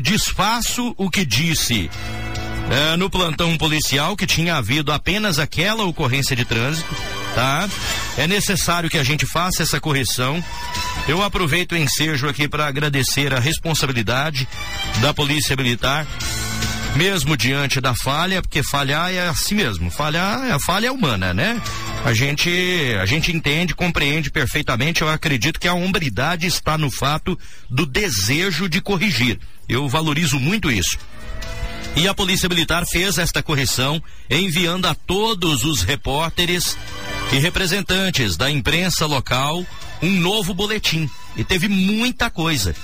desfaço o que disse é, no plantão policial que tinha havido apenas aquela ocorrência de trânsito, tá? É necessário que a gente faça essa correção. Eu aproveito o ensejo aqui para agradecer a responsabilidade da Polícia Militar, mesmo diante da falha, porque falhar é assim mesmo, falhar, a falha é humana, né? A gente, a gente entende, compreende perfeitamente. Eu acredito que a hombridade está no fato do desejo de corrigir. Eu valorizo muito isso. E a Polícia Militar fez esta correção, enviando a todos os repórteres e representantes da imprensa local um novo boletim. E teve muita coisa.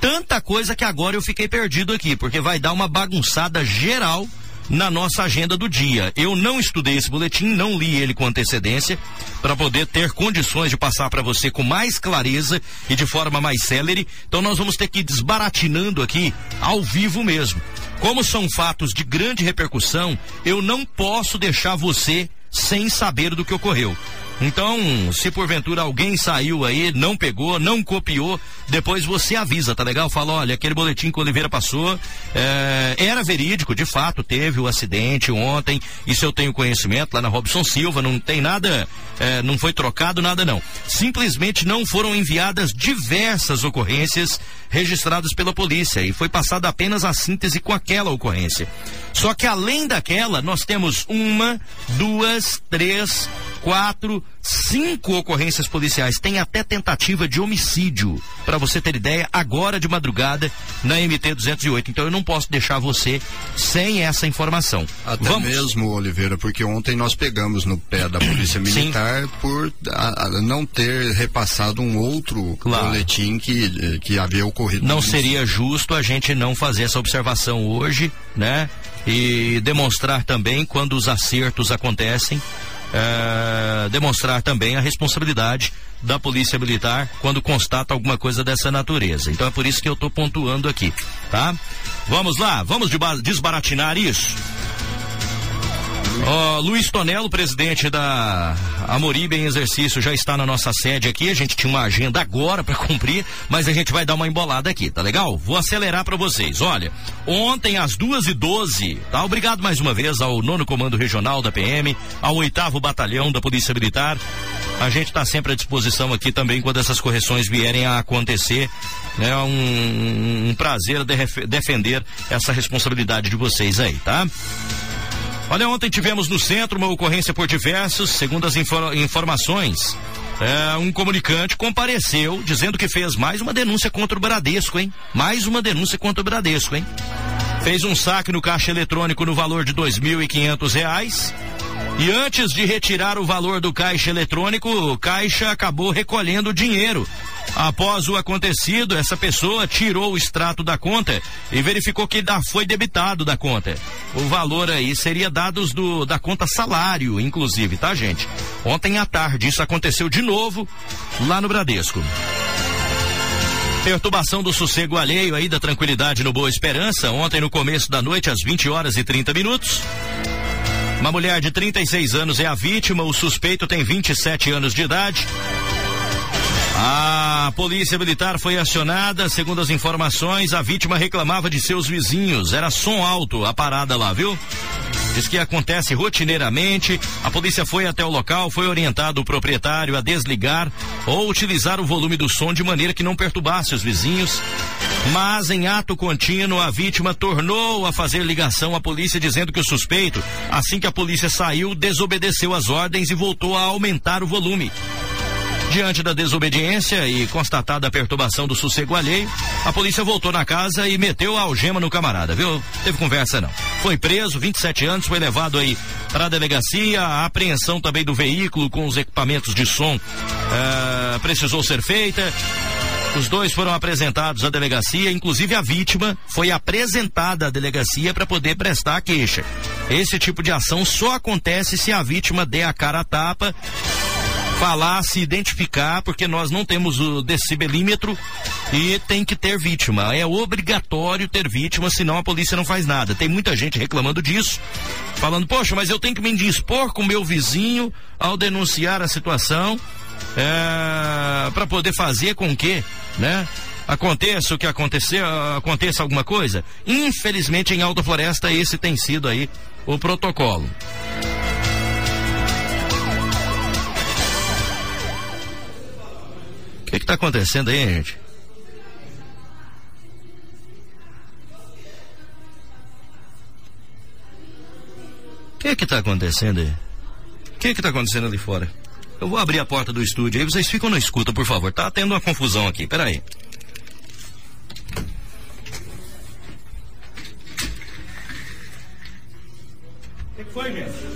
Tanta coisa que agora eu fiquei perdido aqui, porque vai dar uma bagunçada geral na nossa agenda do dia. Eu não estudei esse boletim, não li ele com antecedência, para poder ter condições de passar para você com mais clareza e de forma mais célere. Então nós vamos ter que ir desbaratinando aqui ao vivo mesmo. Como são fatos de grande repercussão, eu não posso deixar você sem saber do que ocorreu. Então, se porventura alguém saiu aí, não pegou, não copiou, depois você avisa, tá legal? Fala, olha, aquele boletim que o Oliveira passou é, era verídico, de fato, teve o acidente ontem, isso eu tenho conhecimento lá na Robson Silva, não tem nada, é, não foi trocado nada não. Simplesmente não foram enviadas diversas ocorrências registradas pela polícia e foi passada apenas a síntese com aquela ocorrência. Só que além daquela, nós temos uma, duas, três, quatro, cinco ocorrências policiais. Tem até tentativa de homicídio, para você ter ideia, agora de madrugada na MT 208. Então eu não posso deixar você sem essa informação. Até Vamos. mesmo, Oliveira, porque ontem nós pegamos no pé da Polícia Militar Sim. por a, a não ter repassado um outro claro. boletim que, que havia ocorrido. Não seria justo a gente não fazer essa observação hoje, né? E demonstrar também quando os acertos acontecem é, demonstrar também a responsabilidade da Polícia Militar quando constata alguma coisa dessa natureza. Então é por isso que eu estou pontuando aqui, tá? Vamos lá, vamos desbaratinar isso. Ó, Luiz Tonelo, presidente da Amoribe em exercício, já está na nossa sede aqui. A gente tinha uma agenda agora para cumprir, mas a gente vai dar uma embolada aqui, tá legal? Vou acelerar para vocês. Olha, ontem às duas e doze, tá? Obrigado mais uma vez ao nono comando regional da PM, ao oitavo batalhão da Polícia Militar. A gente está sempre à disposição aqui também quando essas correções vierem a acontecer. É um, um prazer de defender essa responsabilidade de vocês aí, tá? Olha, ontem tivemos no centro uma ocorrência por diversos, segundo as infor informações. É, um comunicante compareceu dizendo que fez mais uma denúncia contra o Bradesco, hein? Mais uma denúncia contra o Bradesco, hein? Fez um saque no caixa eletrônico no valor de dois mil e quinhentos reais. E antes de retirar o valor do caixa eletrônico, o caixa acabou recolhendo o dinheiro Após o acontecido, essa pessoa tirou o extrato da conta e verificou que foi debitado da conta. O valor aí seria dados do, da conta salário, inclusive, tá, gente? Ontem à tarde, isso aconteceu de novo lá no Bradesco. Perturbação do sossego alheio aí da tranquilidade no Boa Esperança, ontem no começo da noite, às 20 horas e 30 minutos. Uma mulher de 36 anos é a vítima, o suspeito tem 27 anos de idade. A polícia militar foi acionada, segundo as informações, a vítima reclamava de seus vizinhos, era som alto a parada lá, viu? Diz que acontece rotineiramente. A polícia foi até o local, foi orientado o proprietário a desligar ou utilizar o volume do som de maneira que não perturbasse os vizinhos. Mas em ato contínuo, a vítima tornou a fazer ligação à polícia dizendo que o suspeito, assim que a polícia saiu, desobedeceu as ordens e voltou a aumentar o volume. Diante da desobediência e constatada a perturbação do sossego alheio, a polícia voltou na casa e meteu a algema no camarada, viu? Teve conversa não. Foi preso, 27 anos, foi levado aí para a delegacia. A apreensão também do veículo com os equipamentos de som uh, precisou ser feita. Os dois foram apresentados à delegacia, inclusive a vítima foi apresentada à delegacia para poder prestar a queixa. Esse tipo de ação só acontece se a vítima der a cara a tapa falar, se identificar, porque nós não temos o decibelímetro e tem que ter vítima. É obrigatório ter vítima, senão a polícia não faz nada. Tem muita gente reclamando disso, falando, poxa, mas eu tenho que me indispor com meu vizinho ao denunciar a situação é, para poder fazer com que, né? aconteça o que acontecer, aconteça alguma coisa. Infelizmente em Alta Floresta esse tem sido aí o protocolo. Que está acontecendo aí, gente? O que está acontecendo aí? O que está acontecendo ali fora? Eu vou abrir a porta do estúdio aí, vocês ficam na escuta, por favor. Tá tendo uma confusão aqui, peraí. O que foi, gente?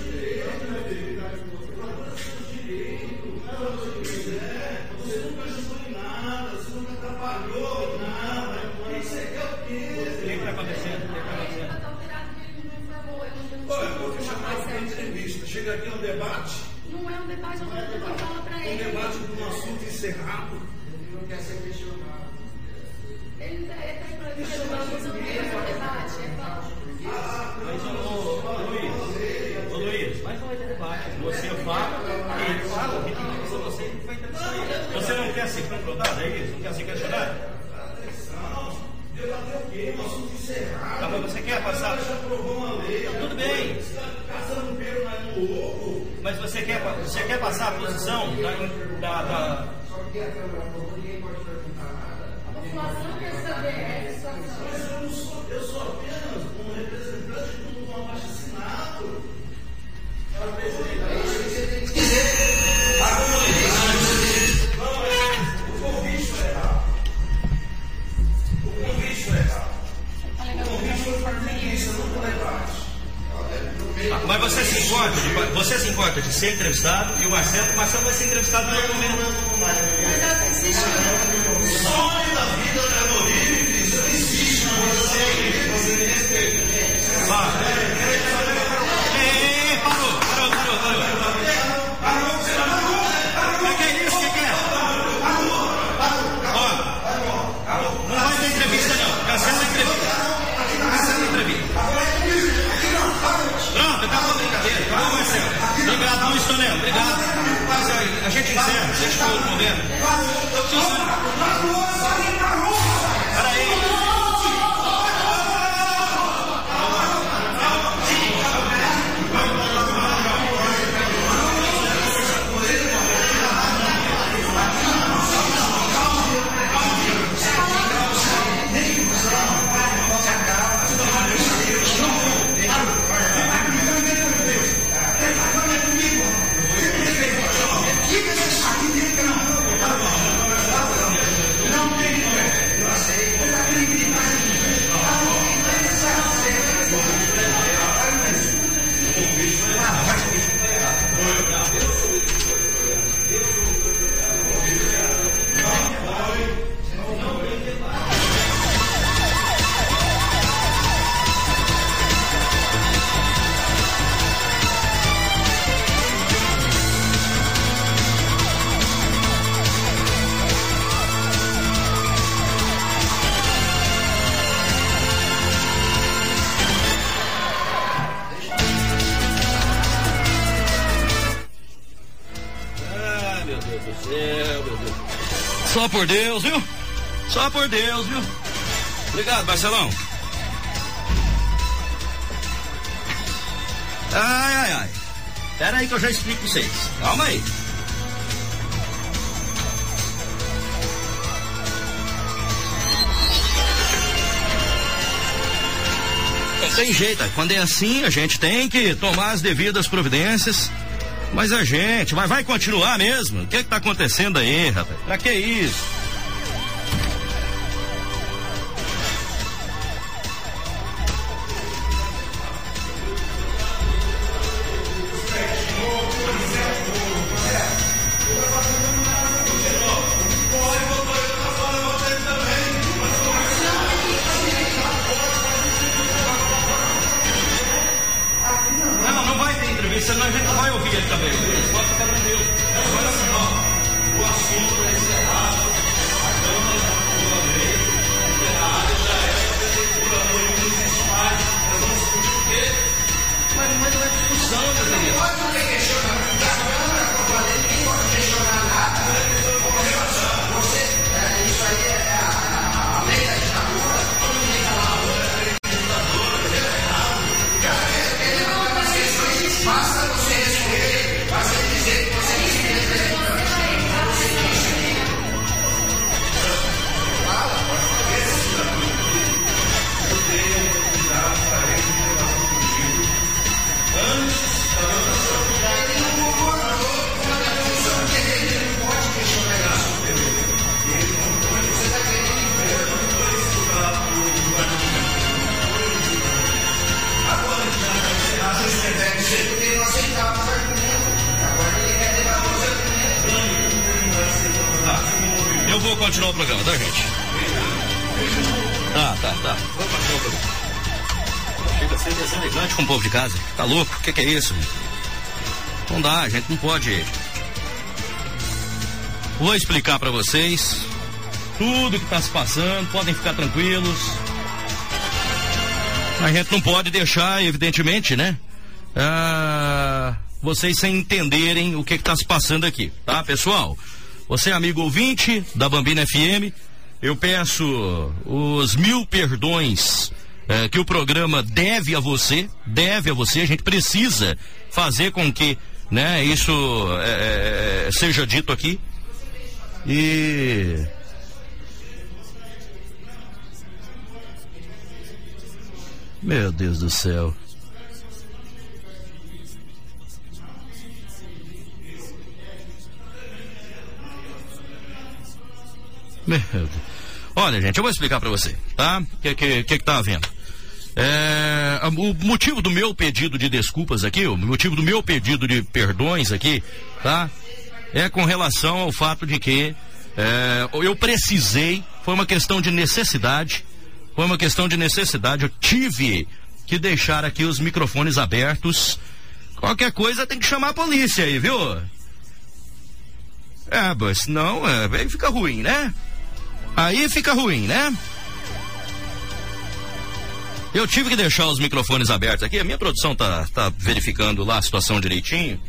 Você quer passar? Já aprovou uma lei. Tudo bem. No ovo. Mas você quer, você quer passar a posição da. da. Só porque a Câmara aprovou, ninguém pode perguntar nada. A população quer saber essa situação. Mas eu, sou, eu sou apenas um representante um abaixo assinado. Presidente. Mas você se importa, de, você se importa de ser entrevistado e o Marcelo, o Marcelo vai ser entrevistado no outro momento. O sonho da vida da Bolívia, isso existe na você. Vai. Obrigado, deixa o por Deus, viu? Só por Deus, viu? Obrigado, Marcelão. Ai, ai, ai. Pera aí que eu já explico pra vocês. Calma aí. Não tem jeito, quando é assim, a gente tem que tomar as devidas providências mas a gente, mas vai continuar mesmo? O que, é que tá acontecendo aí, rapaz? Pra que isso? Tá louco? O que, que é isso? Não dá, a gente não pode. Vou explicar para vocês tudo que está se passando, podem ficar tranquilos. A gente não pode deixar, evidentemente, né? Ah, vocês sem entenderem o que está se passando aqui, tá, pessoal? Você, amigo ouvinte da Bambina FM, eu peço os mil perdões eh, que o programa deve a você, deve a você. A gente precisa fazer com que, né, isso eh, eh, seja dito aqui. E Meu Deus do céu. Meu Deus. Olha, gente, eu vou explicar para você, tá? O que, que, que, que tá havendo? É, o motivo do meu pedido de desculpas aqui, o motivo do meu pedido de perdões aqui, tá? É com relação ao fato de que é, eu precisei, foi uma questão de necessidade, foi uma questão de necessidade. Eu tive que deixar aqui os microfones abertos. Qualquer coisa tem que chamar a polícia aí, viu? É, mas senão é, aí fica ruim, né? Aí fica ruim, né? Eu tive que deixar os microfones abertos aqui. A minha produção tá, tá verificando lá a situação direitinho.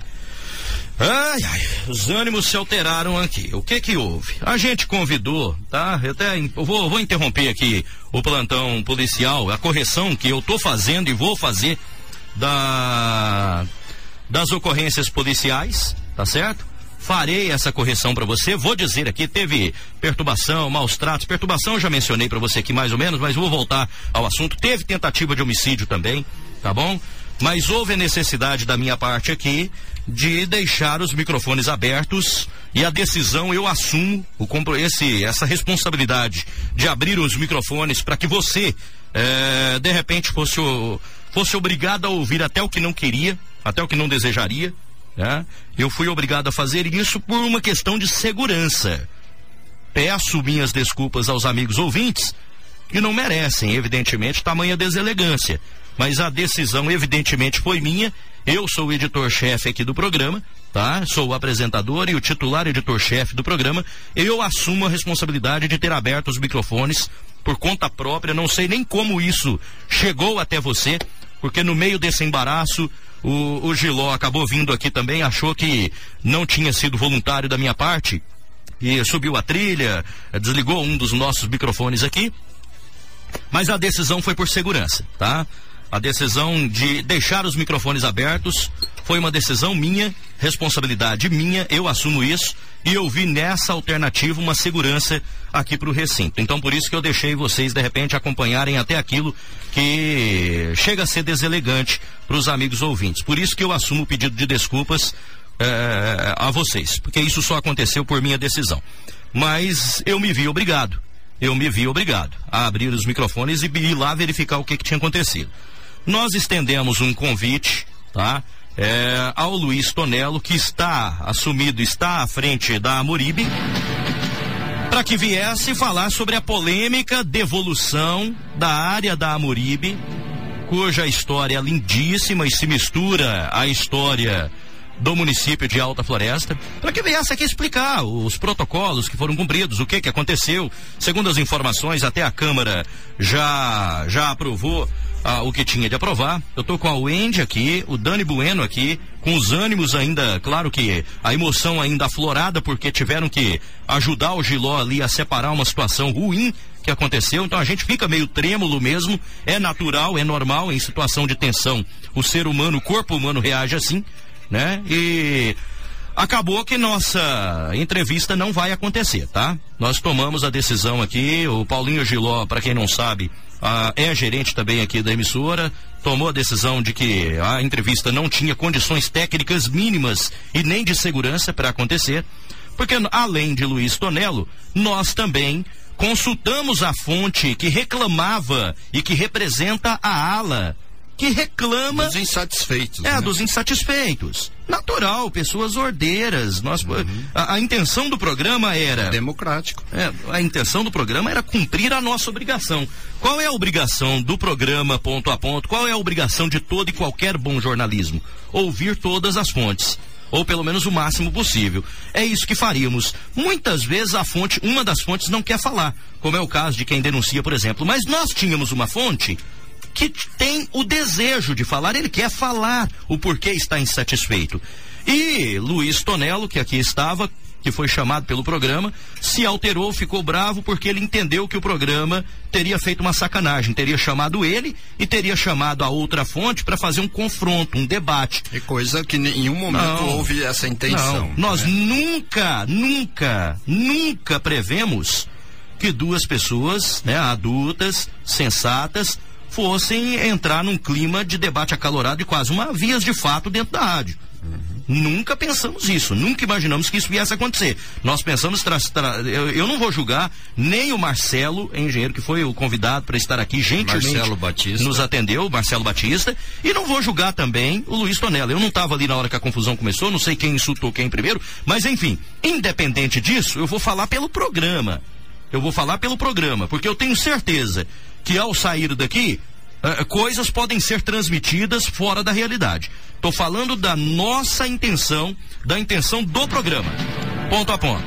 Ai, ai, os ânimos se alteraram aqui. O que que houve? A gente convidou, tá? Eu até eu vou, vou interromper aqui o plantão policial, a correção que eu tô fazendo e vou fazer da das ocorrências policiais, tá certo? Farei essa correção para você. Vou dizer aqui, teve perturbação, maus tratos. Perturbação já mencionei para você aqui mais ou menos, mas vou voltar ao assunto. Teve tentativa de homicídio também, tá bom? Mas houve a necessidade da minha parte aqui de deixar os microfones abertos e a decisão eu assumo o esse, essa responsabilidade de abrir os microfones para que você é, de repente fosse, fosse obrigado a ouvir até o que não queria, até o que não desejaria. Né? Eu fui obrigado a fazer isso por uma questão de segurança. Peço minhas desculpas aos amigos ouvintes que não merecem, evidentemente, tamanha deselegância. Mas a decisão, evidentemente, foi minha eu sou o editor-chefe aqui do programa, tá? Sou o apresentador e o titular editor-chefe do programa. Eu assumo a responsabilidade de ter aberto os microfones por conta própria. Não sei nem como isso chegou até você, porque no meio desse embaraço o, o Giló acabou vindo aqui também, achou que não tinha sido voluntário da minha parte e subiu a trilha, desligou um dos nossos microfones aqui. Mas a decisão foi por segurança, tá? A decisão de deixar os microfones abertos foi uma decisão minha, responsabilidade minha, eu assumo isso e eu vi nessa alternativa uma segurança aqui para o recinto. Então por isso que eu deixei vocês de repente acompanharem até aquilo que chega a ser deselegante para os amigos ouvintes. Por isso que eu assumo o pedido de desculpas eh, a vocês, porque isso só aconteceu por minha decisão. Mas eu me vi obrigado, eu me vi obrigado a abrir os microfones e ir lá verificar o que, que tinha acontecido nós estendemos um convite, tá? É, ao Luiz Tonelo, que está assumido, está à frente da Amuribe, para que viesse falar sobre a polêmica devolução da área da Amuribe, cuja história é lindíssima e se mistura à história do município de Alta Floresta, para que viesse aqui explicar os protocolos que foram cumpridos, o que que aconteceu. Segundo as informações, até a Câmara já já aprovou ah, o que tinha de aprovar. Eu tô com a Wendy aqui, o Dani Bueno aqui, com os ânimos ainda, claro que a emoção ainda aflorada, porque tiveram que ajudar o Giló ali a separar uma situação ruim que aconteceu. Então a gente fica meio trêmulo mesmo. É natural, é normal em situação de tensão. O ser humano, o corpo humano reage assim, né? E acabou que nossa entrevista não vai acontecer, tá? Nós tomamos a decisão aqui, o Paulinho Giló, para quem não sabe, ah, é gerente também aqui da emissora, tomou a decisão de que a entrevista não tinha condições técnicas mínimas e nem de segurança para acontecer, porque além de Luiz Tonelo, nós também consultamos a fonte que reclamava e que representa a ala que reclama dos insatisfeitos. É, né? dos insatisfeitos. Natural, pessoas ordeiras. Nós, uhum. a, a, intenção do programa era. Democrático. É, a intenção do programa era cumprir a nossa obrigação. Qual é a obrigação do programa ponto a ponto? Qual é a obrigação de todo e qualquer bom jornalismo? Ouvir todas as fontes ou pelo menos o máximo possível. É isso que faríamos. Muitas vezes a fonte, uma das fontes não quer falar, como é o caso de quem denuncia, por exemplo. Mas nós tínhamos uma fonte que tem o desejo de falar, ele quer falar o porquê está insatisfeito. E Luiz Tonelo, que aqui estava, que foi chamado pelo programa, se alterou, ficou bravo porque ele entendeu que o programa teria feito uma sacanagem, teria chamado ele e teria chamado a outra fonte para fazer um confronto, um debate. E coisa que em nenhum momento não, houve essa intenção. Não, nós né? nunca, nunca, nunca prevemos que duas pessoas, né, adultas, sensatas, fossem entrar num clima de debate acalorado e quase uma vias de fato dentro da rádio. Uhum. Nunca pensamos isso, nunca imaginamos que isso viesse a acontecer. Nós pensamos, tra, tra, eu, eu, não vou julgar nem o Marcelo, engenheiro que foi o convidado para estar aqui, gentilmente Marcelo Batista. nos atendeu, Marcelo Batista, e não vou julgar também o Luiz Tonella. Eu não estava ali na hora que a confusão começou, não sei quem insultou quem primeiro, mas enfim, independente disso, eu vou falar pelo programa. Eu vou falar pelo programa, porque eu tenho certeza que ao sair daqui, uh, coisas podem ser transmitidas fora da realidade. Estou falando da nossa intenção, da intenção do programa. Ponto a ponto.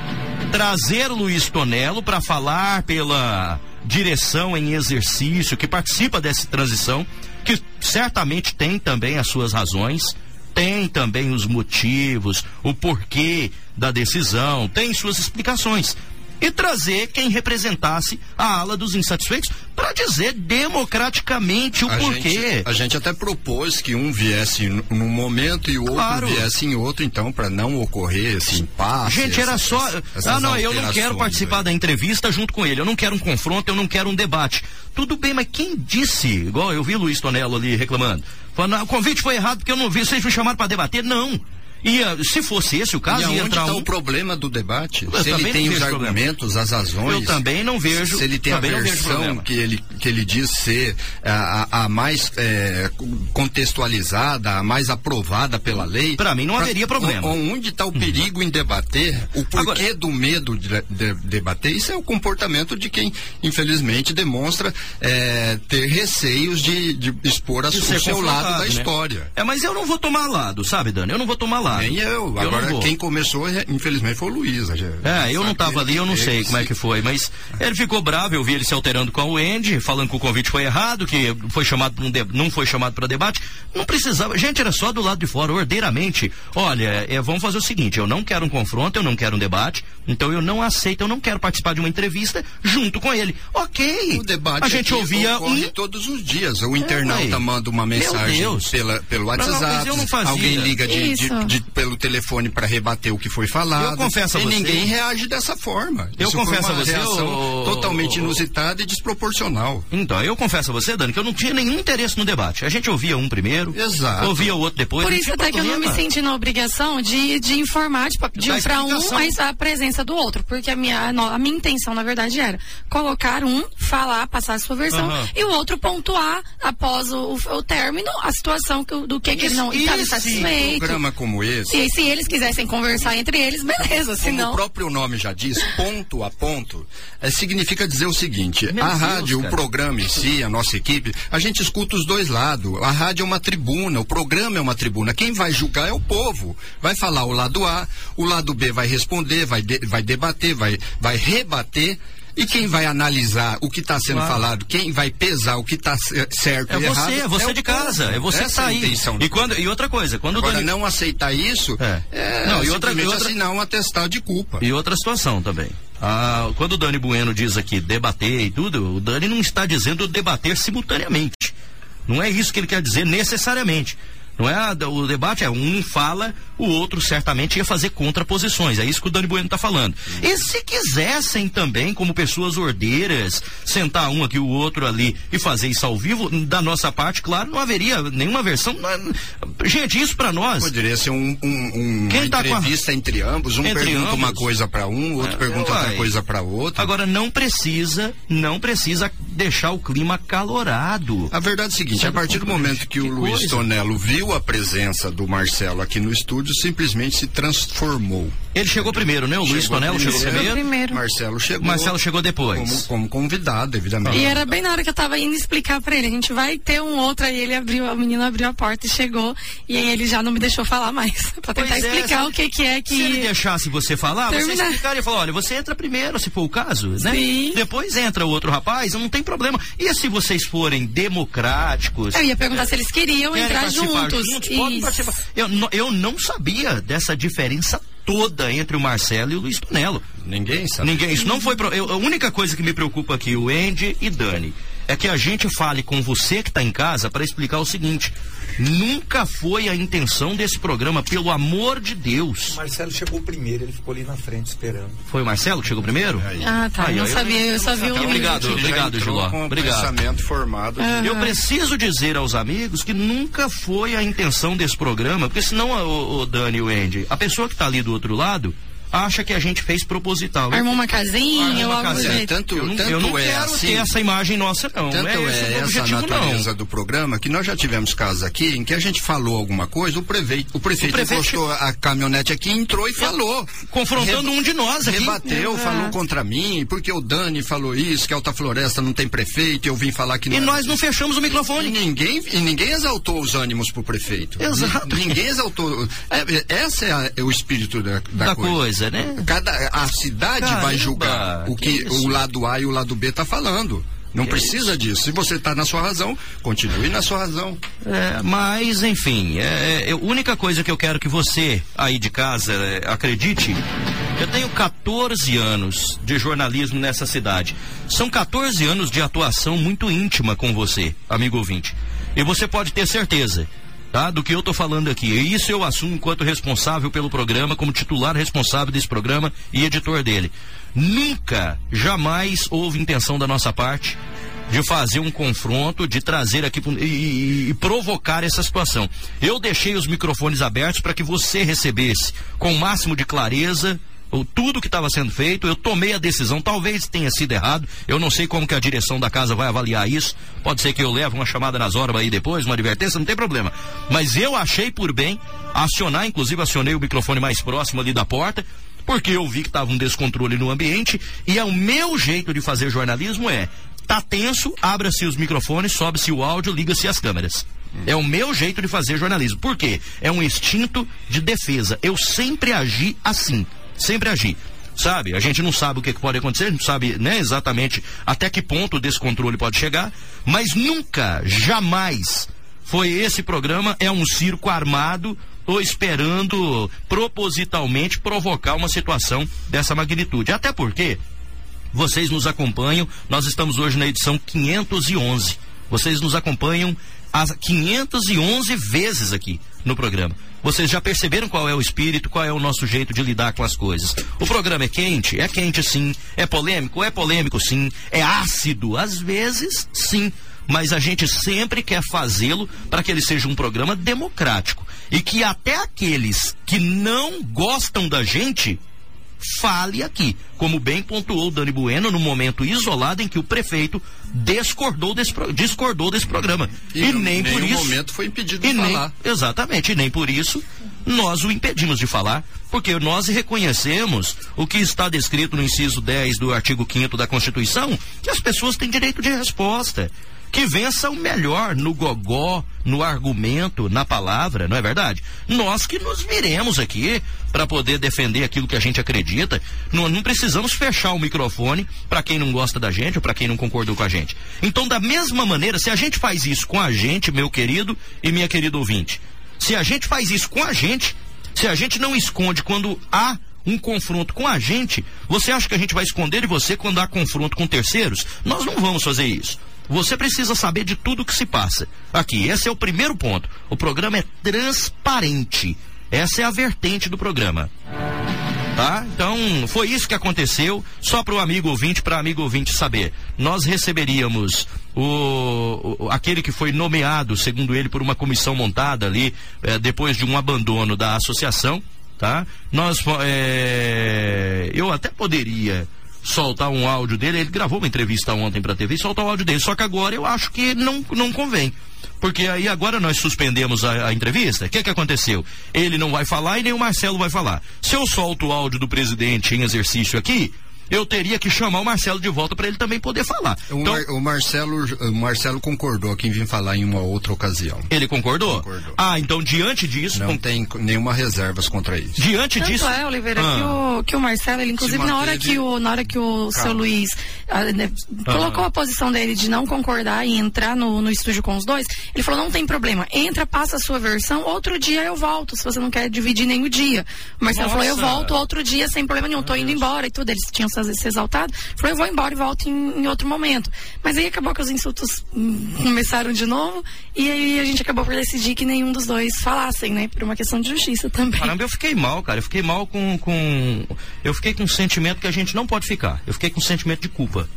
Trazer Luiz Tonelo para falar pela direção em exercício que participa dessa transição, que certamente tem também as suas razões, tem também os motivos, o porquê da decisão, tem suas explicações e trazer quem representasse a ala dos insatisfeitos para dizer democraticamente o a porquê. Gente, a gente até propôs que um viesse num momento e o outro claro. viesse em outro, então, para não ocorrer esse impasse. Gente, era só. ah, não, eu não quero participar aí. da entrevista junto com ele. Eu não quero um confronto, eu não quero um debate. Tudo bem, mas quem disse? Igual eu vi Luiz Tonello ali reclamando. Falando, o convite foi errado porque eu não vi. Vocês me chamaram para debater? Não. Ia, se fosse esse o caso, e ia entrar tá um... o problema do debate? Eu se ele tem os argumentos, problema. as razões. Eu também não vejo. Se ele tem a versão que ele, que ele diz ser a, a mais é, contextualizada, a mais aprovada pela lei. Para mim não pra, haveria problema. Onde está o uhum. perigo uhum. em debater? O porquê Agora, do medo de, de, debater? Isso é o comportamento de quem, infelizmente, demonstra é, ter receios de, de expor a, o seu lado da né? história. É, mas eu não vou tomar lado, sabe, Dani? Eu não vou tomar lado lado. Nem eu. eu Agora, quem começou, infelizmente, foi o Luiz. É, eu não estava ali, eu não sei como é que foi, mas ele ficou bravo, eu vi ele se alterando com o Andy, falando que o convite foi errado, que foi chamado um de... não foi chamado para debate. Não precisava, gente, era só do lado de fora, ordeiramente. Olha, é, vamos fazer o seguinte, eu não quero um confronto, eu não quero um debate, então eu não aceito, eu não quero participar de uma entrevista junto com ele. Ok. O debate a gente ouvia um... todos os dias. O internauta é, manda uma mensagem pela, pelo WhatsApp, não, alguém liga de, de, de pelo telefone para rebater o que foi falado. Eu confesso a e você. ninguém reage dessa forma. Eu Isso confesso a você. Reação eu... totalmente inusitada e desproporcional. Então, eu confesso a você, Dani, que eu não tinha nenhum interesse no debate. A gente ouvia um primeiro, Exato. ouvia o outro depois. Por isso até que eu não me senti na obrigação de, de informar, tipo, de um para um, mas a presença do outro. Porque a minha, a minha intenção, na verdade, era colocar um, falar, passar a sua versão, uhum. e o outro pontuar após o, o, o término a situação que, do que, que ele não estava satisfeito. Um programa como esse, se, se eles quisessem conversar entre eles, beleza. Senão... Como o próprio nome já diz, ponto a ponto, é, significa dizer o seguinte: Meu a Deus, rádio, cara. o programa em si, a nossa equipe, a gente escuta os dois lados. A rádio é uma tribuna, o programa é uma tribuna. Quem vai julgar é o povo. Vai falar o lado A, o lado B vai responder, vai, de, vai debater, vai, vai rebater. E quem vai analisar o que está sendo claro. falado, quem vai pesar o que está certo é e você, errado? É você, é de casa, é você Essa tá aí. E, quando, e outra coisa, quando Agora, Dani... não aceitar isso, é, é não, e outra, e outra assinar um atestado de culpa. E outra situação também. Ah, quando o Dani Bueno diz aqui debater e tudo, o Dani não está dizendo debater simultaneamente. Não é isso que ele quer dizer necessariamente. Não é o debate é um fala, o outro certamente ia fazer contraposições. É isso que o Dani Bueno está falando. E se quisessem também, como pessoas ordeiras, sentar um aqui o outro ali e fazer isso ao vivo, da nossa parte, claro, não haveria nenhuma versão. Gente, isso para nós. Poderia ser um, um, um Quem uma tá entrevista a... entre ambos, um entre pergunta ambos. uma coisa para um, outro é, pergunta outra coisa para outro. Agora não precisa, não precisa deixar o clima calorado. A verdade é o seguinte, Sabe a partir do momento que, que o Luiz coisa? Tonello viu a presença do Marcelo aqui no estúdio, simplesmente se transformou. Ele chegou primeiro, né? O chegou Luiz Tonello chegou primeiro. primeiro. Marcelo chegou. Marcelo chegou depois. Como, como convidado, devidamente. E era bem na hora que eu tava indo explicar para ele. A gente vai ter um outro, aí ele abriu, o menino abriu a porta e chegou. E aí ele já não me deixou falar mais. pra tentar pois é, explicar é, o que, que é que. Se ele deixasse você falar, Terminar. você explicaria e falar: olha, você entra primeiro, se for o caso, né? Sim. Depois entra o outro rapaz, não tem problema. E se vocês forem democráticos. Eu ia perguntar é, se eles queriam entrar juntos. juntos. Eu, eu não sabia dessa diferença toda entre o Marcelo e o Luiz Tonello. Ninguém sabe. Ninguém. Isso não foi. Pro, eu, a única coisa que me preocupa aqui, o Andy e Dani, é que a gente fale com você que está em casa para explicar o seguinte: nunca foi a intenção desse programa, pelo amor de Deus. O Marcelo chegou primeiro, ele ficou ali na frente esperando. Foi o Marcelo que chegou primeiro? Ah, tá. Aí, não sabia, eu, só vi o. Obrigado, obrigado, Giló. Obrigado. pensamento formado. Uhum. Eu preciso dizer aos amigos que nunca foi a intenção desse programa, porque senão o, o Dani e o Andy, a pessoa que está ali do outro lado acha que a gente fez proposital. Armou uma casinha ou algo do jeito. Tanto, eu não, tanto eu não é quero assim, ter essa imagem nossa, não. Tanto é, é essa a natureza não. do programa que nós já tivemos casos aqui em que a gente falou alguma coisa, o prefeito, o prefeito, o prefeito encostou a caminhonete aqui, entrou e falou. Confrontando Re, um de nós aqui. Rebateu, é. falou contra mim, porque o Dani falou isso, que a Alta Floresta não tem prefeito, eu vim falar que não. E nós não fechamos o microfone. E ninguém, e ninguém exaltou os ânimos pro prefeito. Exato. Ninguém exaltou. É, essa é, a, é, o espírito da, da, da coisa. coisa. Né? Cada, a cidade Caramba, vai julgar o que, que o lado A e o lado B tá falando. Não que precisa isso? disso. Se você está na sua razão, continue na sua razão. É, mas, enfim, é, é, a única coisa que eu quero que você aí de casa é, acredite, eu tenho 14 anos de jornalismo nessa cidade. São 14 anos de atuação muito íntima com você, amigo ouvinte. E você pode ter certeza tá? Do que eu tô falando aqui. E isso eu assumo enquanto responsável pelo programa, como titular responsável desse programa e editor dele. Nunca, jamais houve intenção da nossa parte de fazer um confronto, de trazer aqui e, e, e, provocar essa situação. Eu deixei os microfones abertos para que você recebesse com o máximo de clareza tudo que estava sendo feito, eu tomei a decisão, talvez tenha sido errado, eu não sei como que a direção da casa vai avaliar isso, pode ser que eu leve uma chamada nas horas aí depois, uma advertência, não tem problema. Mas eu achei por bem acionar, inclusive acionei o microfone mais próximo ali da porta, porque eu vi que estava um descontrole no ambiente, e é o meu jeito de fazer jornalismo é, tá tenso, abra-se os microfones, sobe-se o áudio, liga-se as câmeras. É o meu jeito de fazer jornalismo. Por quê? É um instinto de defesa. Eu sempre agi assim sempre agir sabe? A gente não sabe o que, pode acontecer, não sabe né, exatamente até que ponto desse controle pode chegar, mas nunca, jamais foi esse programa, é um circo armado ou esperando propositalmente provocar uma situação dessa magnitude. Até porque vocês nos acompanham, nós estamos hoje na edição 511. Vocês nos acompanham as 511 vezes aqui no programa. Vocês já perceberam qual é o espírito, qual é o nosso jeito de lidar com as coisas. O programa é quente? É quente sim. É polêmico? É polêmico sim. É ácido? Às vezes sim. Mas a gente sempre quer fazê-lo para que ele seja um programa democrático. E que até aqueles que não gostam da gente fale aqui, como bem pontuou Dani Bueno no momento isolado em que o prefeito discordou desse, discordou desse programa. E, e nem por isso. momento foi impedido de nem, falar. Exatamente, e nem por isso nós o impedimos de falar, porque nós reconhecemos o que está descrito no inciso 10 do artigo 5 da Constituição, que as pessoas têm direito de resposta que vença o melhor no gogó, no argumento, na palavra, não é verdade? Nós que nos viremos aqui para poder defender aquilo que a gente acredita, não, não precisamos fechar o microfone para quem não gosta da gente ou para quem não concordou com a gente. Então, da mesma maneira, se a gente faz isso com a gente, meu querido e minha querida ouvinte, se a gente faz isso com a gente, se a gente não esconde quando há um confronto com a gente, você acha que a gente vai esconder de você quando há confronto com terceiros? Nós não vamos fazer isso. Você precisa saber de tudo que se passa. Aqui, esse é o primeiro ponto. O programa é transparente. Essa é a vertente do programa. Tá? Então, foi isso que aconteceu. Só para o amigo ouvinte, para amigo ouvinte saber. Nós receberíamos o, o, aquele que foi nomeado, segundo ele, por uma comissão montada ali, eh, depois de um abandono da associação. Tá? Nós, eh, eu até poderia soltar um áudio dele. Ele gravou uma entrevista ontem para a TV e soltar o áudio dele. Só que agora eu acho que não, não convém. Porque aí agora nós suspendemos a, a entrevista. O que, que aconteceu? Ele não vai falar e nem o Marcelo vai falar. Se eu solto o áudio do presidente em exercício aqui, eu teria que chamar o Marcelo de volta para ele também poder falar. O, então, Mar, o, Marcelo, o Marcelo concordou que vir falar em uma outra ocasião. Ele concordou? concordou. Ah, então diante disso. Não com... tem nenhuma reservas contra isso. Diante Tanto disso. é, Oliveira, ah. que, o, que o Marcelo, ele, inclusive, na hora que o, na hora que o seu Luiz ah, né, colocou a posição dele de não concordar e entrar no, no estúdio com os dois, ele falou: não tem problema, entra, passa a sua versão, outro dia eu volto, se você não quer dividir nem o dia. O Marcelo Nossa. falou: eu volto outro dia sem problema nenhum, tô indo embora e tudo. Eles tinham fazer ser exaltado. Falou, eu vou embora e volto em, em, outro momento. Mas aí acabou que os insultos começaram de novo e aí a gente acabou por decidir que nenhum dos dois falassem, né? Por uma questão de justiça também. Caramba, eu fiquei mal, cara. Eu fiquei mal com, com. Eu fiquei com um sentimento que a gente não pode ficar. Eu fiquei com um sentimento de culpa.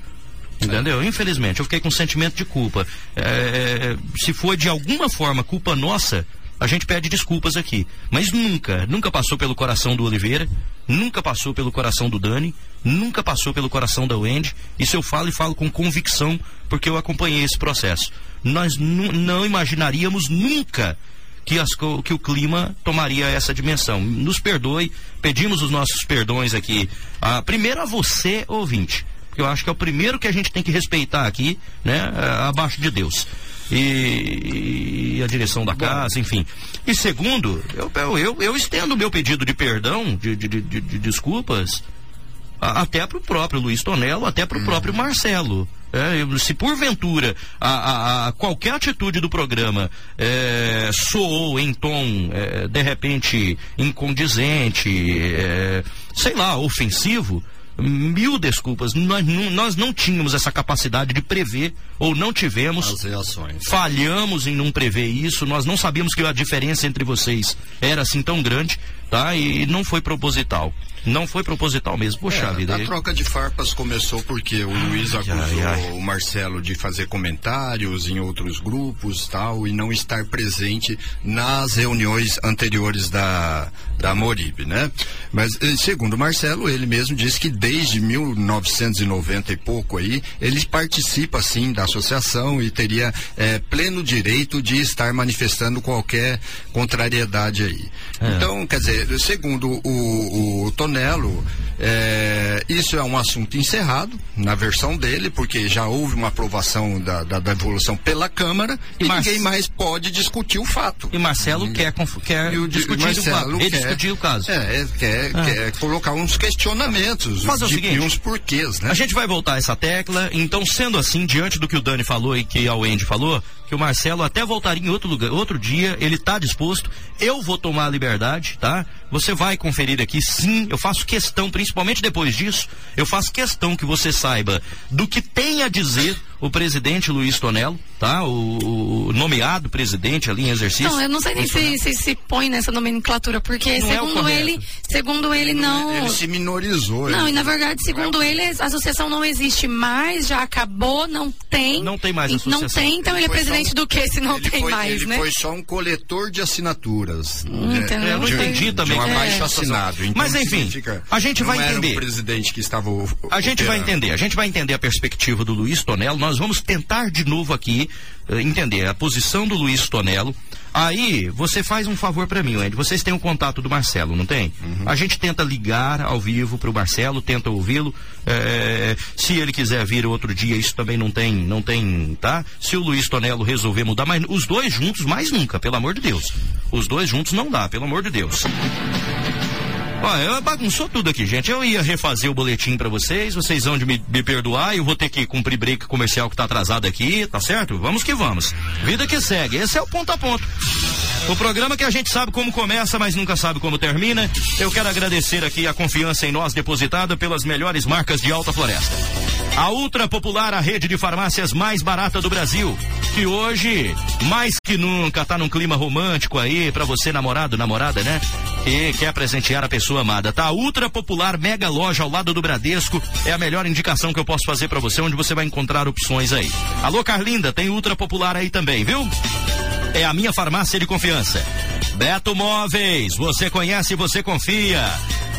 Entendeu? Infelizmente, eu fiquei com um sentimento de culpa. É, se foi de alguma forma culpa nossa, a gente pede desculpas aqui. Mas nunca, nunca passou pelo coração do Oliveira, nunca passou pelo coração do Dani, nunca passou pelo coração da Wendy. Isso eu falo e falo com convicção, porque eu acompanhei esse processo. Nós não imaginaríamos nunca que, as, que, o clima tomaria essa dimensão. Nos perdoe, pedimos os nossos perdões aqui. Ah, primeiro a você, ouvinte, porque eu acho que é o primeiro que a gente tem que respeitar aqui, né, abaixo de Deus e, e a direção da casa, enfim. E segundo, eu, eu, eu estendo o meu pedido de perdão, de, de, de, de desculpas, a, até para o próprio Luiz Tonello, até para o próprio uhum. Marcelo. É, se porventura a, a, a, qualquer atitude do programa é, soou em tom é, de repente incondizente, é, sei lá, ofensivo, mil desculpas. Nós, nós não tínhamos essa capacidade de prever, ou não tivemos. As reações. Falhamos em não prever isso. Nós não sabíamos que a diferença entre vocês era assim tão grande, tá? E não foi proposital. Não foi proposital mesmo. Poxa é, vida. A troca de farpas começou porque o ai, Luiz acusou ai, ai. o Marcelo de fazer comentários em outros grupos tal e não estar presente nas reuniões anteriores da, da Moribe, né? Mas eh, segundo o Marcelo, ele mesmo disse que desde 1990 e pouco aí, ele participa sim da associação e teria é, pleno direito de estar manifestando qualquer contrariedade aí. É. Então, quer dizer, segundo o, o Tonel Melo, é, isso é um assunto encerrado na versão dele, porque já houve uma aprovação da, da, da evolução pela Câmara e, ninguém mais pode discutir o fato. E Marcelo quer, quer e o, discutir Marcelo o fato. Ele discutiu o caso. É, quer, ah. quer colocar uns questionamentos o seguinte, e uns porquês, né? A gente vai voltar a essa tecla, então sendo assim, diante do que o Dani falou e que a Wendy falou, que o Marcelo até voltaria em outro lugar, outro dia, ele está disposto. Eu vou tomar a liberdade, tá? Você vai conferir aqui, sim. Eu faço questão, principalmente depois disso, eu faço questão que você saiba do que tem a dizer o presidente Luiz Tonello, tá? O, o, nomeado presidente ali em exercício. Não, eu não sei nem se, se, se põe nessa nomenclatura, porque não é segundo é ele, segundo ele não. Ele se minorizou. Não, ele... e na verdade, segundo ele, a associação não existe mais, já acabou, não tem. Não tem mais associação. Não tem, então ele, ele é presidente um, do que se não tem foi, mais, ele né? Ele foi só um coletor de assinaturas. Hum, é, entendeu? eu não entendi também. De um abaixo é. assinado. Então, Mas enfim, a gente vai entender. Um presidente que estava. A gente vai entender. A gente vai entender a perspectiva do Luiz Tonello. Nós vamos tentar de novo aqui, uh, entender a posição do Luiz Tonello. Aí, você faz um favor para mim, Andy. Vocês têm o contato do Marcelo, não tem? Uhum. A gente tenta ligar ao vivo para o Marcelo, tenta ouvi-lo. É, se ele quiser vir outro dia, isso também não tem, não tem, tá? Se o Luiz Tonello resolver mudar, mas os dois juntos, mais nunca, pelo amor de Deus. Os dois juntos não dá, pelo amor de Deus. Olha, bagunçou tudo aqui, gente. Eu ia refazer o boletim para vocês, vocês vão de me, me, perdoar, eu vou ter que cumprir break comercial que tá atrasado aqui, tá certo? Vamos que vamos. Vida que segue. Esse é o ponto a ponto. O programa que a gente sabe como começa, mas nunca sabe como termina. Eu quero agradecer aqui a confiança em nós depositada pelas melhores marcas de Alta Floresta. A ultra popular, a rede de farmácias mais barata do Brasil, que hoje, mais que nunca, tá num clima romântico aí para você namorado, namorada, né? Que quer presentear a pessoa amada. Tá ultra popular mega loja ao lado do Bradesco, é a melhor indicação que eu posso fazer para você, onde você vai encontrar opções aí. Alô Carlinda, tem ultra popular aí também, viu? É a minha farmácia de confiança. Beto Móveis, você conhece você confia.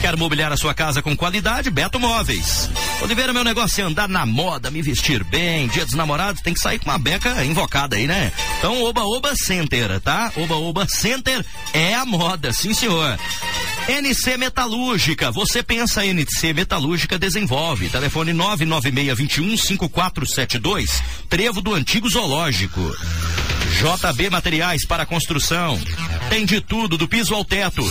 Quer mobiliar a sua casa com qualidade? Beto Móveis. Oliveira, meu negócio é andar na moda, me vestir bem. Dia dos namorados tem que sair com uma beca invocada aí, né? Então, Oba Oba Center, tá? Oba Oba Center é a moda, sim senhor. NC Metalúrgica, você pensa NC Metalúrgica desenvolve. Telefone 99621 5472, Trevo do Antigo Zoológico. JB Materiais para Construção. Tem de tudo, do piso ao teto.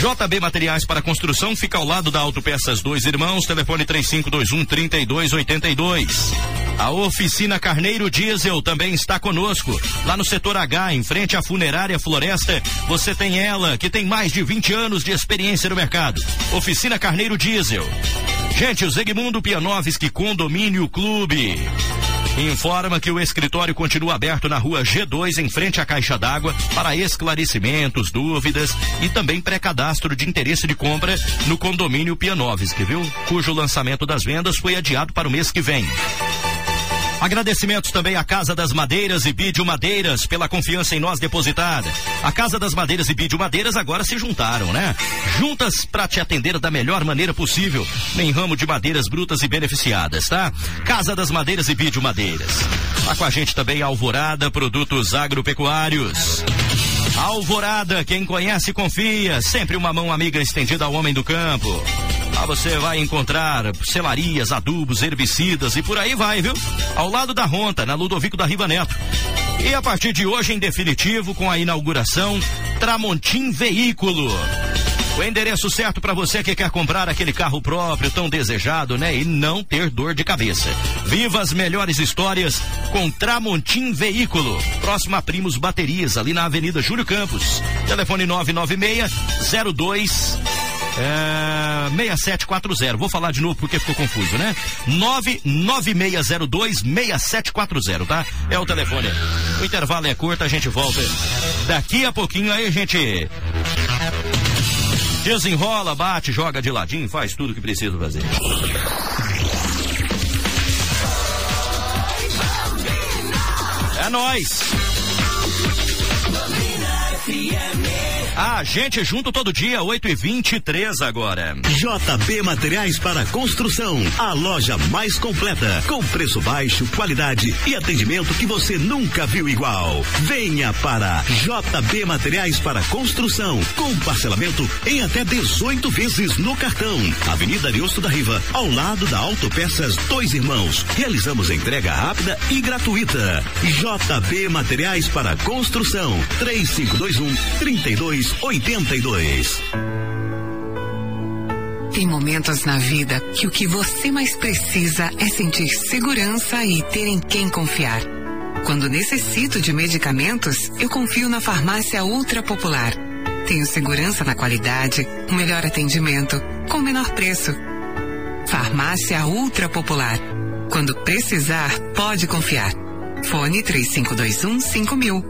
JB Materiais para Construção fica ao lado da Autopeças Dois Irmãos, telefone 3521 3282. A oficina Carneiro Diesel também está conosco. Lá no setor H, em frente à funerária Floresta, você tem ela, que tem mais de 20 anos de experiência no mercado. Oficina Carneiro Diesel. Gente, o Zegmundo Pianovski Condomínio Clube informa que o escritório continua aberto na rua G2, em frente à Caixa d'Água, para esclarecimentos, dúvidas e também pré-cadastro de interesse de compra no condomínio Pianovski, viu? Cujo lançamento das vendas foi adiado para o mês que vem. Agradecimentos também à Casa das Madeiras e Bídio Madeiras pela confiança em nós depositada. A Casa das Madeiras e Bídio Madeiras agora se juntaram, né? Juntas para te atender da melhor maneira possível em ramo de madeiras brutas e beneficiadas, tá? Casa das Madeiras e Bídio Madeiras. Tá com a gente também a Alvorada Produtos Agropecuários. Alvorada, quem conhece confia, sempre uma mão amiga estendida ao homem do campo. Lá você vai encontrar selarias, adubos, herbicidas e por aí vai, viu? Ao lado da Ronta, na Ludovico da Riva Neto. E a partir de hoje, em definitivo, com a inauguração, Tramontim Veículo. O endereço certo para você que quer comprar aquele carro próprio tão desejado, né? E não ter dor de cabeça. Viva as melhores histórias com Tramontim Veículo. Próximo a Primos Baterias, ali na Avenida Júlio Campos. Telefone 996 02 é, 6740. Vou falar de novo porque ficou confuso, né? 99602 6740, tá? É o telefone. O intervalo é curto, a gente volta daqui a pouquinho aí, gente. Desenrola, bate, joga de ladinho, faz tudo que precisa fazer. É nós. A gente junto todo dia, 8 e 23 agora. JB Materiais para Construção, a loja mais completa, com preço baixo, qualidade e atendimento que você nunca viu igual. Venha para JB Materiais para Construção, com parcelamento em até 18 vezes no cartão. Avenida Ariosto da Riva, ao lado da Autopeças Dois Irmãos. Realizamos entrega rápida e gratuita. JB Materiais para Construção, 3521 32 82. Tem momentos na vida que o que você mais precisa é sentir segurança e ter em quem confiar. Quando necessito de medicamentos, eu confio na farmácia Ultra Popular. Tenho segurança na qualidade, um melhor atendimento, com menor preço. Farmácia Ultra Popular. Quando precisar, pode confiar. Fone 3521 5000.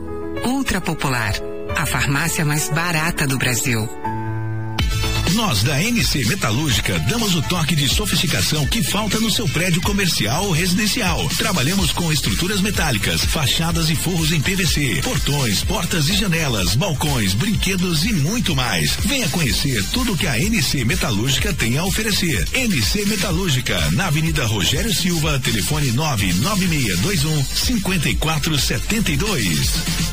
Ultra Popular a farmácia mais barata do Brasil. Nós da NC Metalúrgica damos o toque de sofisticação que falta no seu prédio comercial ou residencial. Trabalhamos com estruturas metálicas, fachadas e forros em PVC, portões, portas e janelas, balcões, brinquedos e muito mais. Venha conhecer tudo que a NC Metalúrgica tem a oferecer. NC Metalúrgica, na Avenida Rogério Silva, telefone 99621 5472.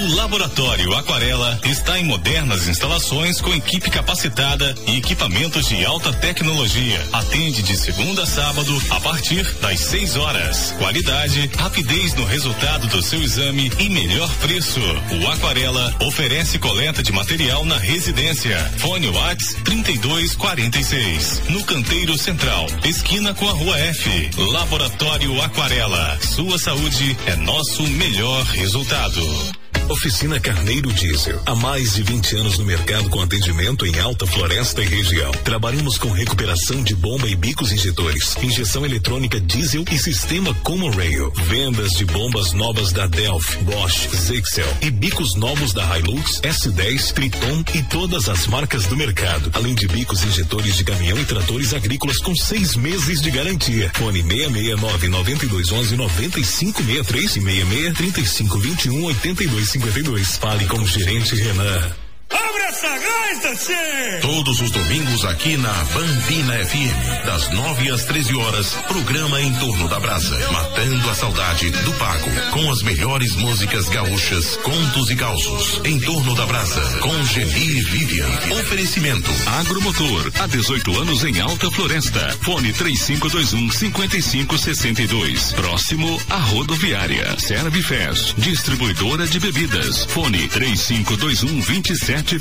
O Laboratório Aquarela está em modernas instalações com equipe capacitada e equipamentos de alta tecnologia. Atende de segunda a sábado a partir das 6 horas. Qualidade, rapidez no resultado do seu exame e melhor preço. O Aquarela oferece coleta de material na residência. Fone Whats 3246. No Canteiro Central, esquina com a Rua F. Laboratório Aquarela. Sua saúde é nosso melhor resultado. Oficina Carneiro Diesel. Há mais de 20 anos no mercado com atendimento em alta floresta e região. Trabalhamos com recuperação de bomba e bicos injetores, injeção eletrônica diesel e sistema Common Rail. Vendas de bombas novas da Delphi, Bosch, Zexel e bicos novos da Hilux, S10, Triton e todas as marcas do mercado. Além de bicos injetores de caminhão e tratores agrícolas com seis meses de garantia. Fone 669 9211 9563 e 66 3521 82 52. Fale com o gerente Renan. Todos os domingos aqui na Bambina FM, das 9 às 13 horas, programa em torno da brasa, matando a saudade do Paco, com as melhores músicas gaúchas, contos e causos. Em torno da brasa, com Geni e Vivian. Oferecimento. Agromotor, há 18 anos em Alta Floresta. Fone 3521 5562. Próximo à rodoviária. Servifest, distribuidora de bebidas. Fone 3521 2727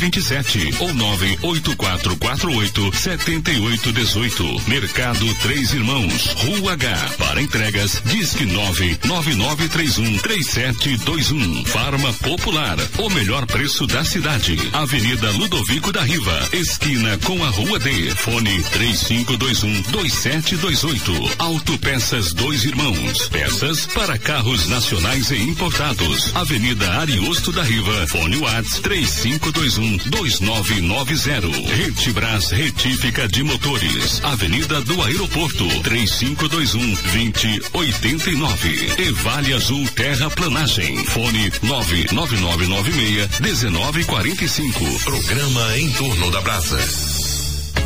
ou 98448 7818. Mercado Três Irmãos, Rua H. Para entregas, disque 99931 3721. Farma Popular, o melhor preço da cidade. Avenida Ludovico da Riva, esquina com a Rua D. Fone 3521 2728. Autopeças Dois Irmãos. Peças para carros nacionais e importados. Avenida Ariosto da Riva. Fone Whats 3521 2990. Retibras Retífica de Motores. Avenida do Aeroporto 3521 2089. E Azul Terraplanagem. Fone 99996 1945. Programa em torno da brasa.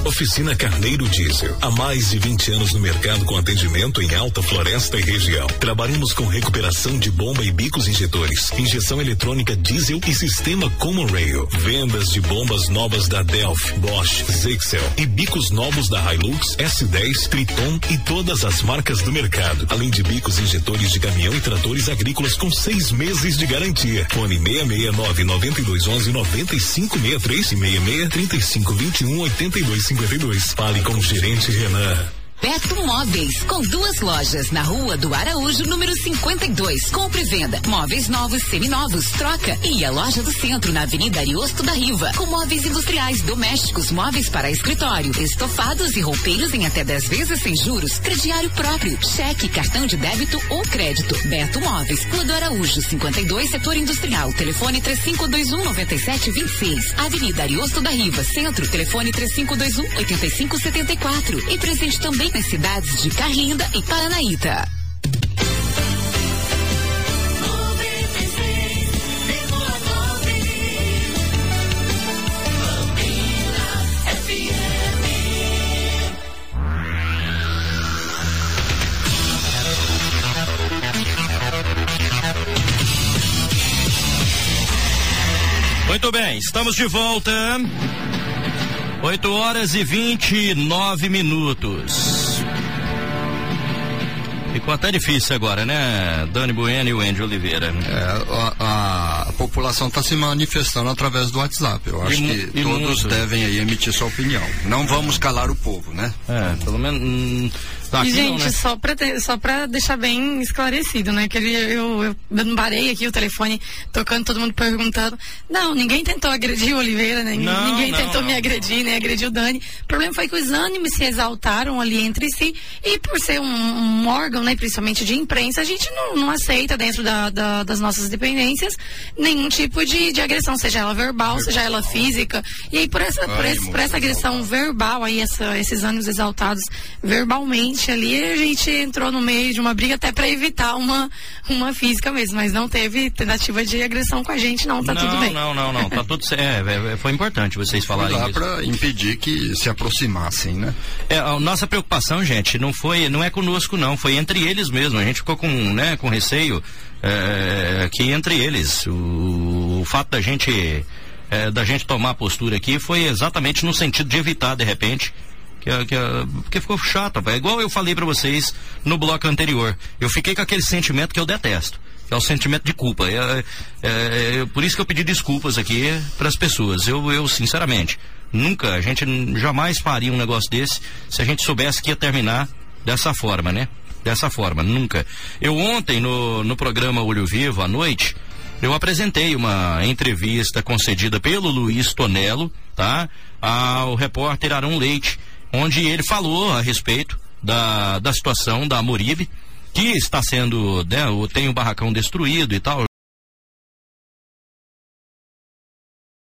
Oficina Carneiro Diesel. Há mais de 20 anos no mercado com atendimento em alta floresta e região. Trabalhamos com recuperação de bomba e bicos injetores, injeção eletrônica diesel e sistema Common Rail. Vendas de bombas novas da Delphi, Bosch, Zexel e bicos novos da Hilux, S10, Triton e todas as marcas do mercado. Além de bicos injetores de caminhão e tratores agrícolas com seis meses de garantia. Fone 669 9211 9563 e 66 3521 82 52. Fale com o gerente Renan. Beto Móveis, com duas lojas na rua do Araújo, número 52. Compre e venda. Móveis novos, seminovos, troca. E a loja do centro, na Avenida Ariosto da Riva. Com móveis industriais, domésticos, móveis para escritório, estofados e roupeiros em até 10 vezes sem juros. Crediário próprio, cheque, cartão de débito ou crédito. Beto Móveis, Rua do Araújo, 52, setor industrial. Telefone 3521 9726. Avenida Ariosto da Riva, centro. Telefone 3521 8574. E presente também nas cidades de Carrinda e Paranaíta. Muito bem, estamos de volta. 8 horas e 29 minutos. Ficou até difícil agora, né? Dani Bueno e o Andy Oliveira. É, a, a, população está se manifestando através do WhatsApp. Eu acho e, que todos muito. devem aí emitir sua opinião. Não vamos calar o povo, né? É, pelo menos. Hum, Tá, e, gente, não, né? só pra, ter, só pra deixar bem esclarecido, né? Que ele, eu, eu, eu parei aqui o telefone tocando, todo mundo perguntando. Não, ninguém tentou agredir o Oliveira, né? Não, ninguém não, tentou não. me agredir, né? Agrediu o Dani. O problema foi que os ânimos se exaltaram ali entre si e por ser um, um órgão, né? Principalmente de imprensa, a gente não, não aceita dentro da, da, das nossas dependências nenhum tipo de, de agressão, seja ela verbal, verbal, seja ela física. E aí por essa, por, esse, por essa agressão verbal aí, essa, esses ânimos exaltados verbalmente, ali, a gente entrou no meio de uma briga até para evitar uma, uma física mesmo, mas não teve tentativa de agressão com a gente, não, tá não, tudo bem. Não, não, não, tá tudo certo. É, é, foi importante vocês falarem isso. Dá para impedir que se aproximassem, né? É, a nossa preocupação, gente, não foi, não é conosco não, foi entre eles mesmo. A gente ficou com, né, com receio é, que entre eles, o, o fato da gente é, da gente tomar a postura aqui foi exatamente no sentido de evitar de repente que, que, porque ficou chato, é igual eu falei para vocês no bloco anterior. Eu fiquei com aquele sentimento que eu detesto, que é o sentimento de culpa. É, é, é por isso que eu pedi desculpas aqui para as pessoas. Eu, eu, sinceramente, nunca, a gente jamais faria um negócio desse se a gente soubesse que ia terminar dessa forma, né? Dessa forma, nunca. Eu ontem, no, no programa Olho Vivo, à noite, eu apresentei uma entrevista concedida pelo Luiz Tonello, tá? Ao repórter Arão Leite onde ele falou a respeito da, da situação da Moribe, que está sendo, né, tem o barracão destruído e tal,